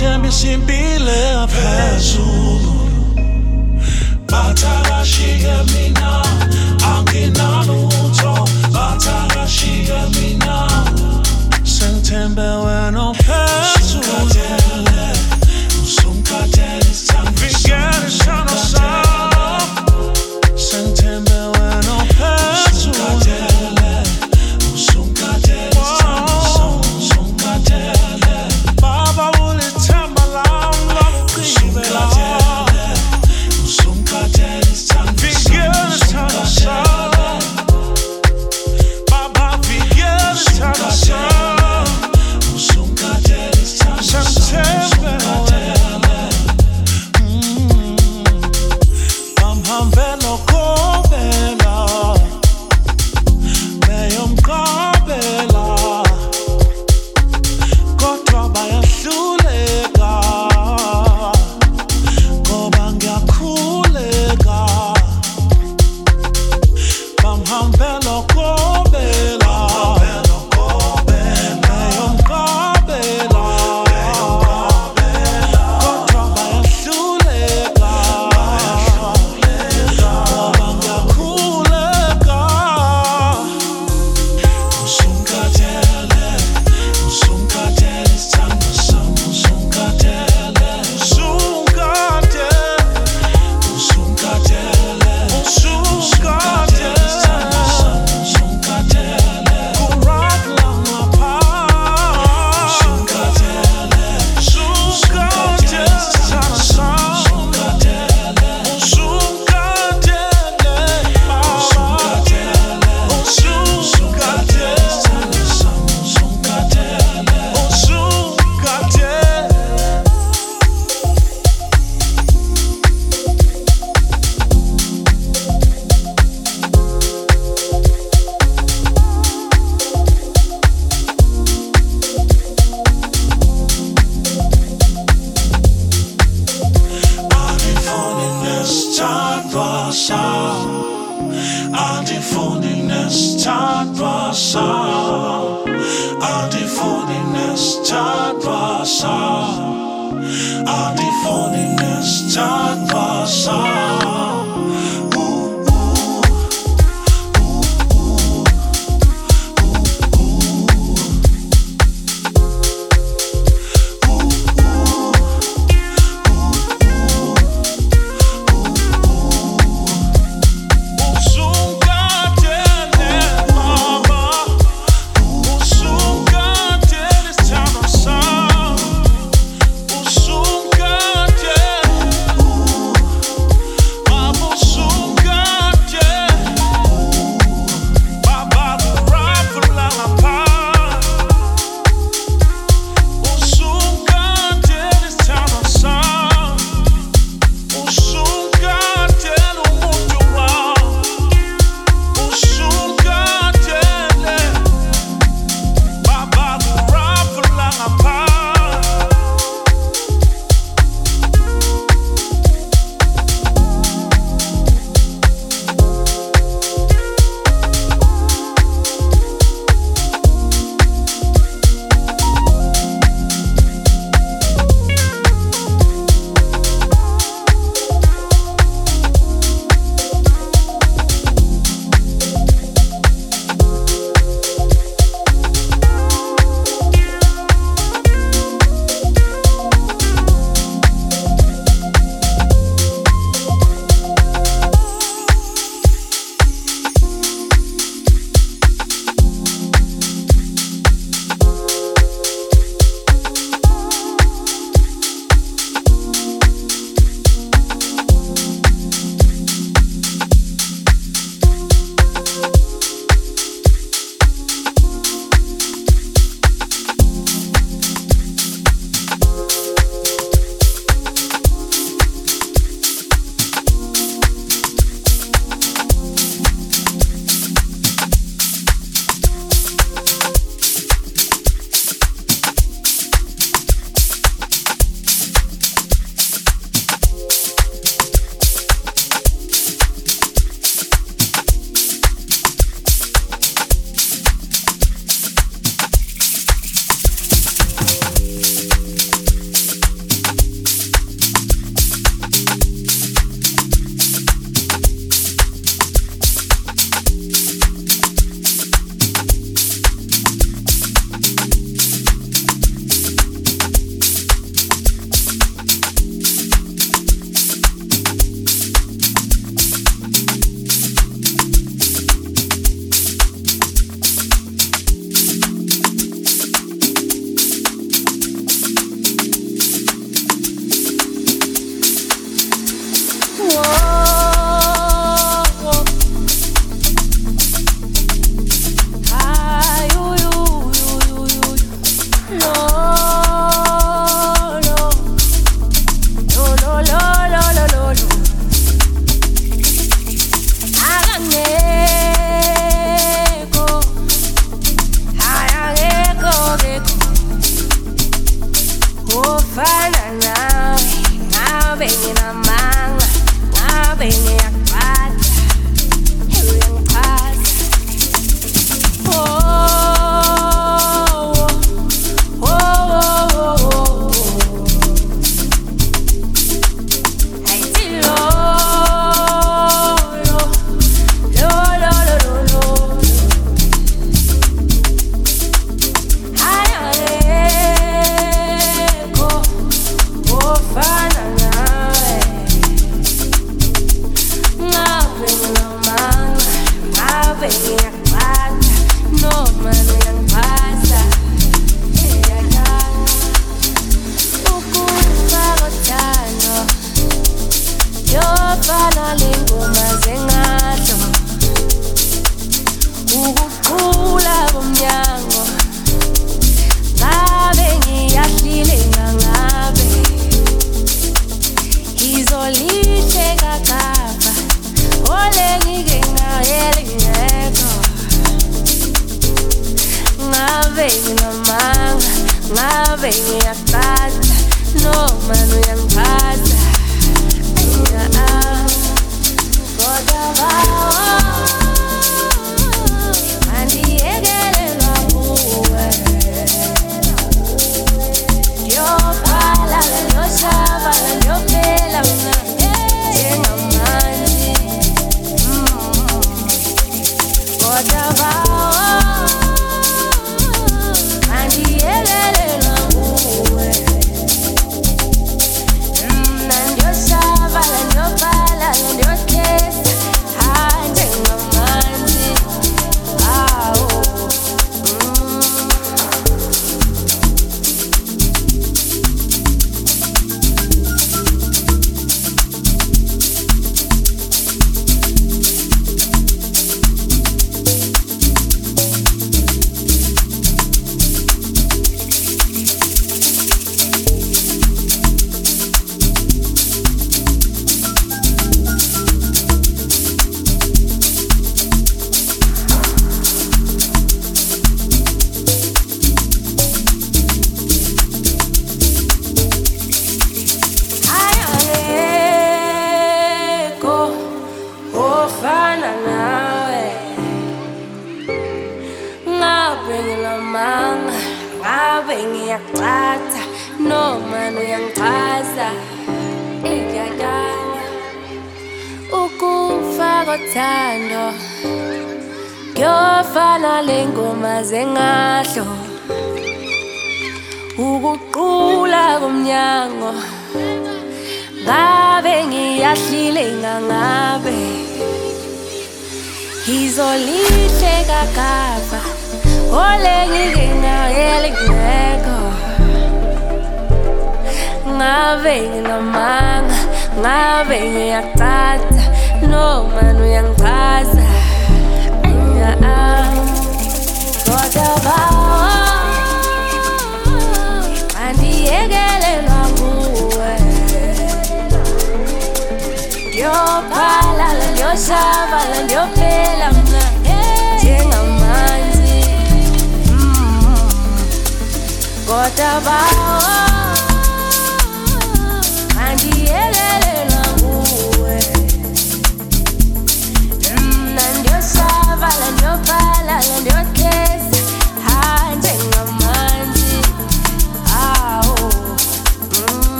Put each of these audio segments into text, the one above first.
bamthembisa impilo yaphezulu bathakashike mina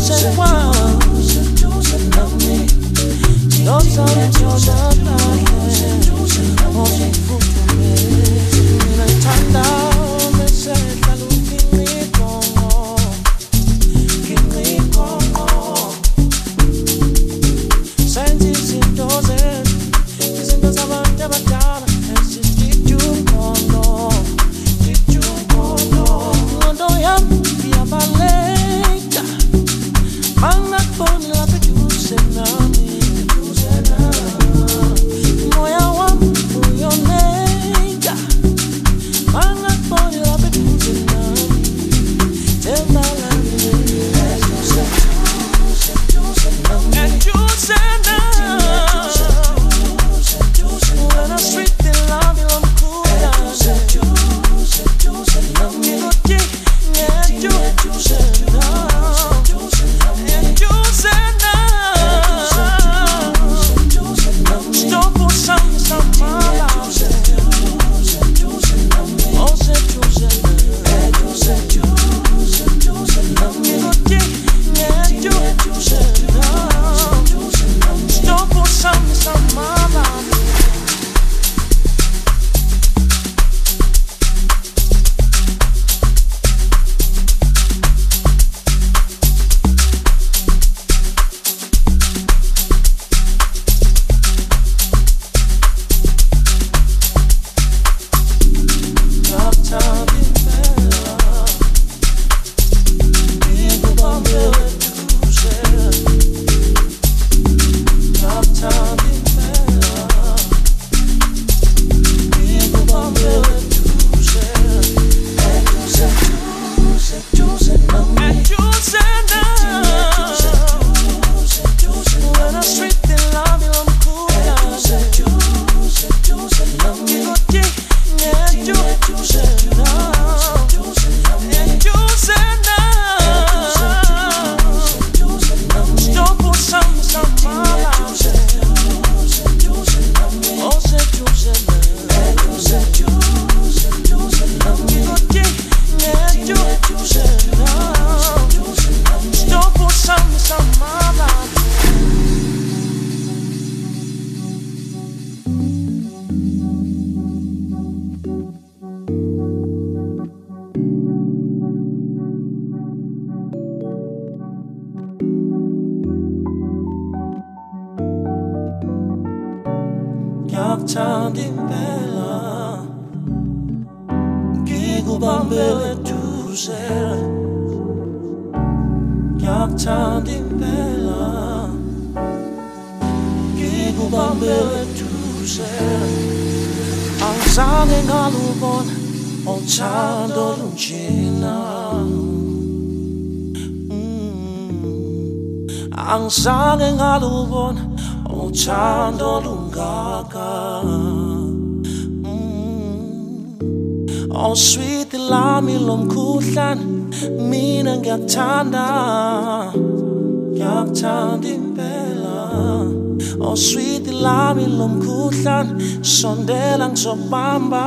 Sunshine. Ngiyakuthanda sondela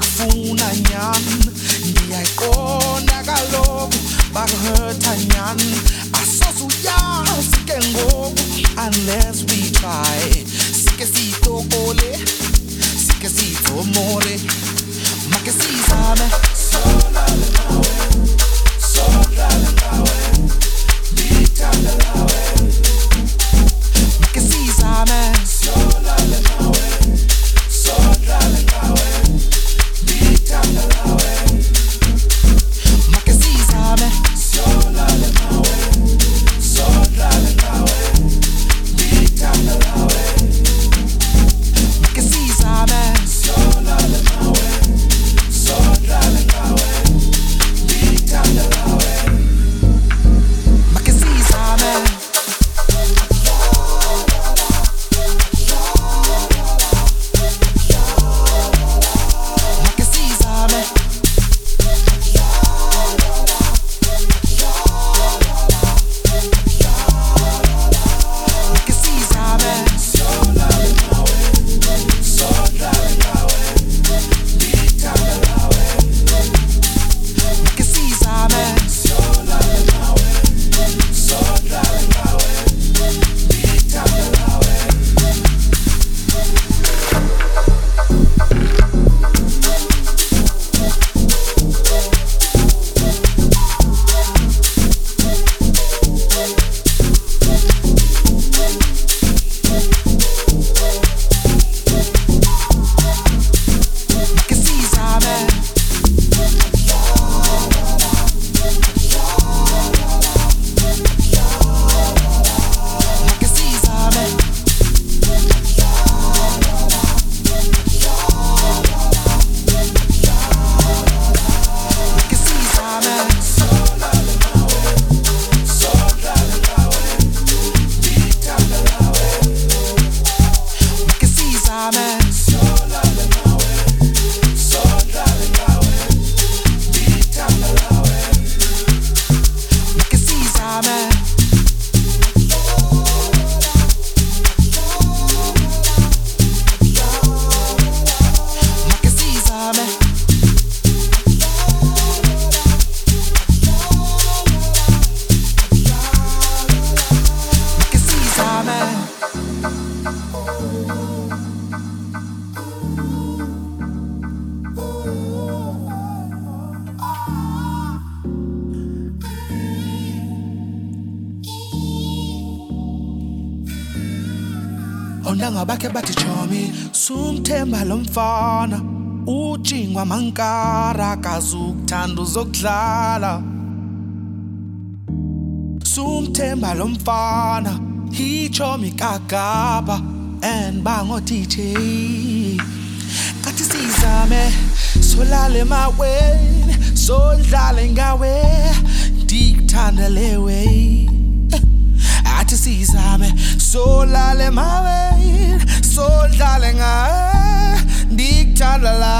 ngikufuna nyani ngiyayiqonda kaloku bakuhurtha nyani bakhe bathi chomi sumthemba lo mfana ujingwa mankara kazukuthanda uzokudlala. Sumthemba lo mfana hichomi kagaba and bango DJ kathi sizame solale maweni sondlale ngawe ndikuthanda lewe. Athi sizame solale maweni soul, darling. I dig chandala.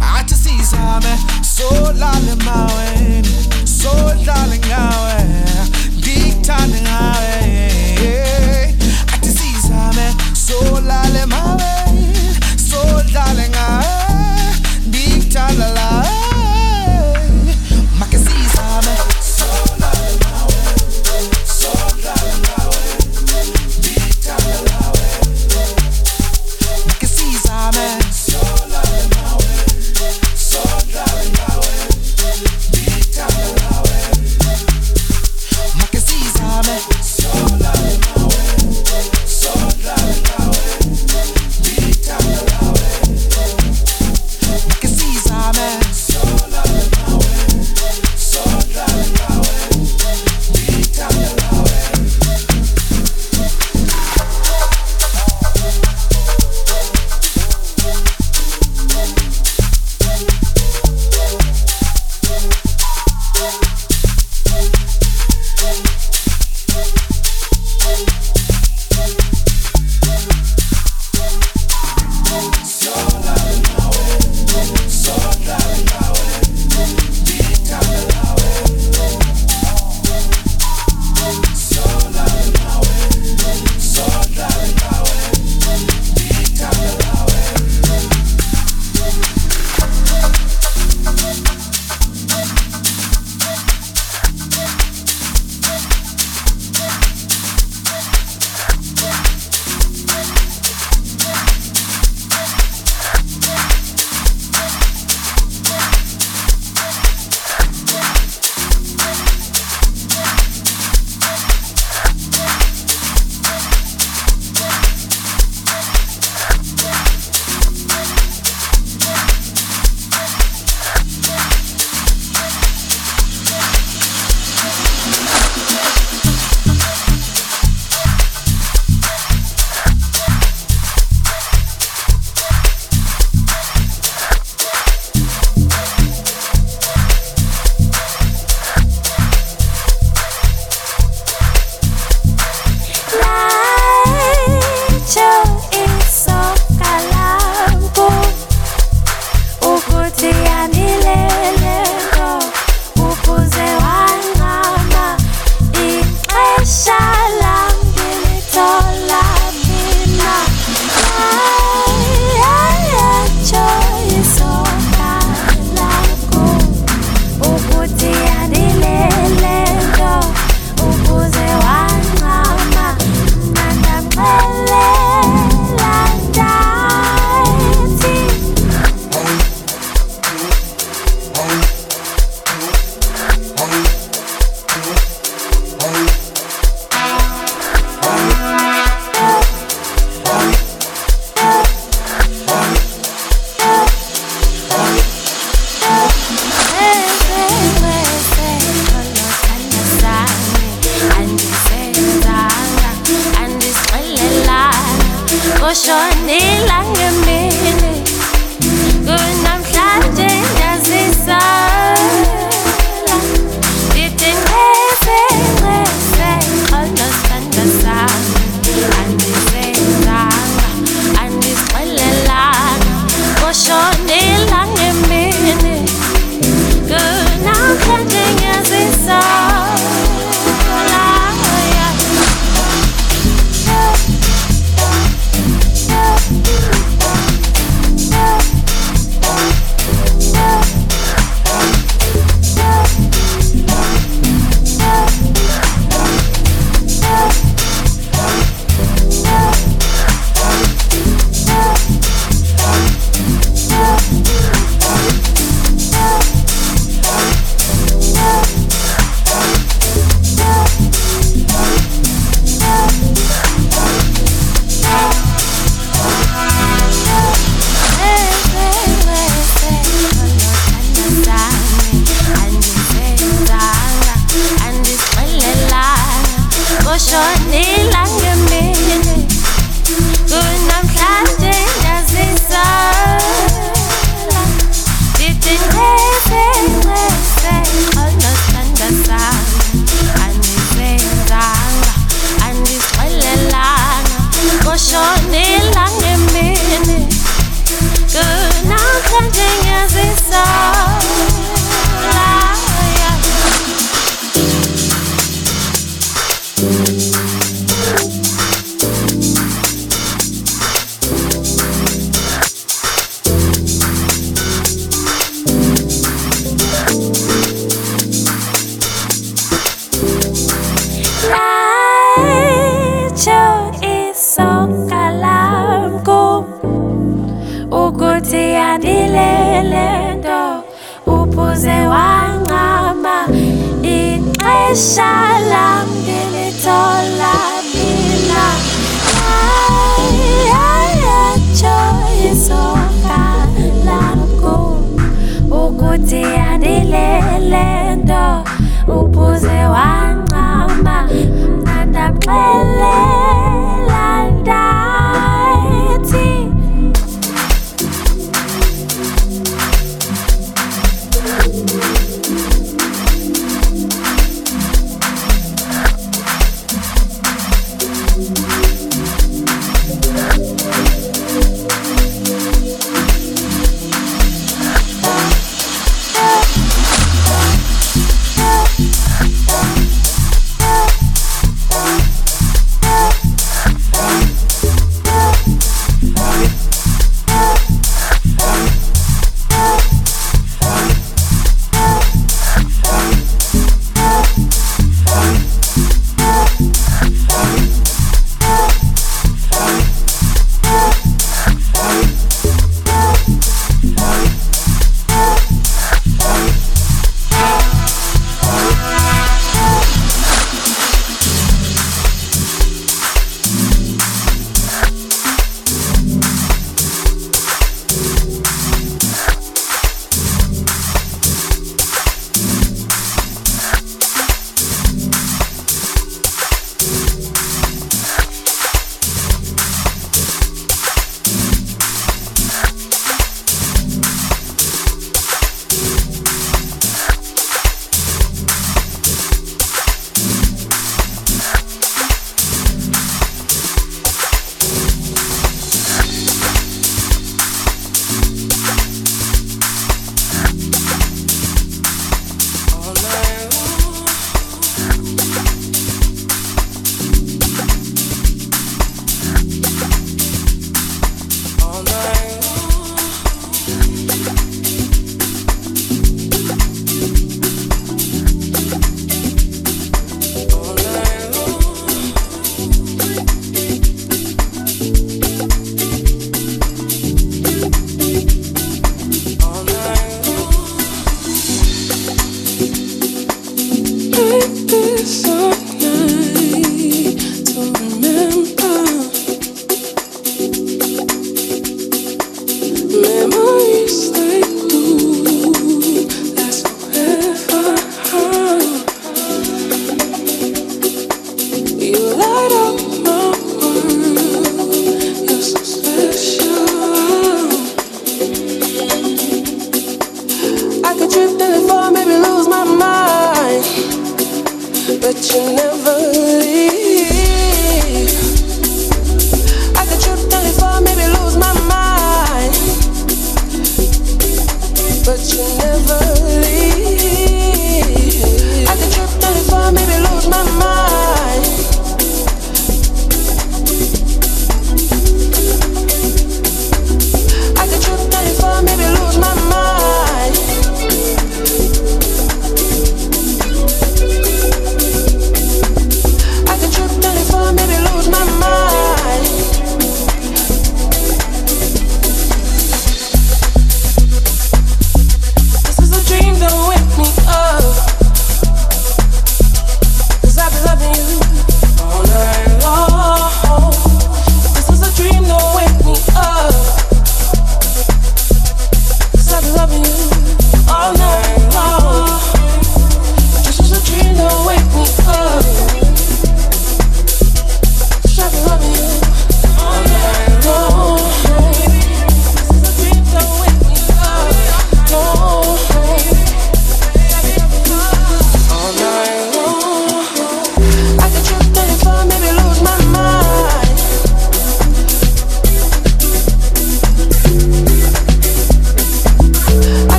I just see same. Soul, darling, ah, my way. Soul, darling, I way. Dig chandala. I just see same. Soul, darling, ah, my way. Soul, darling, I dig chandala.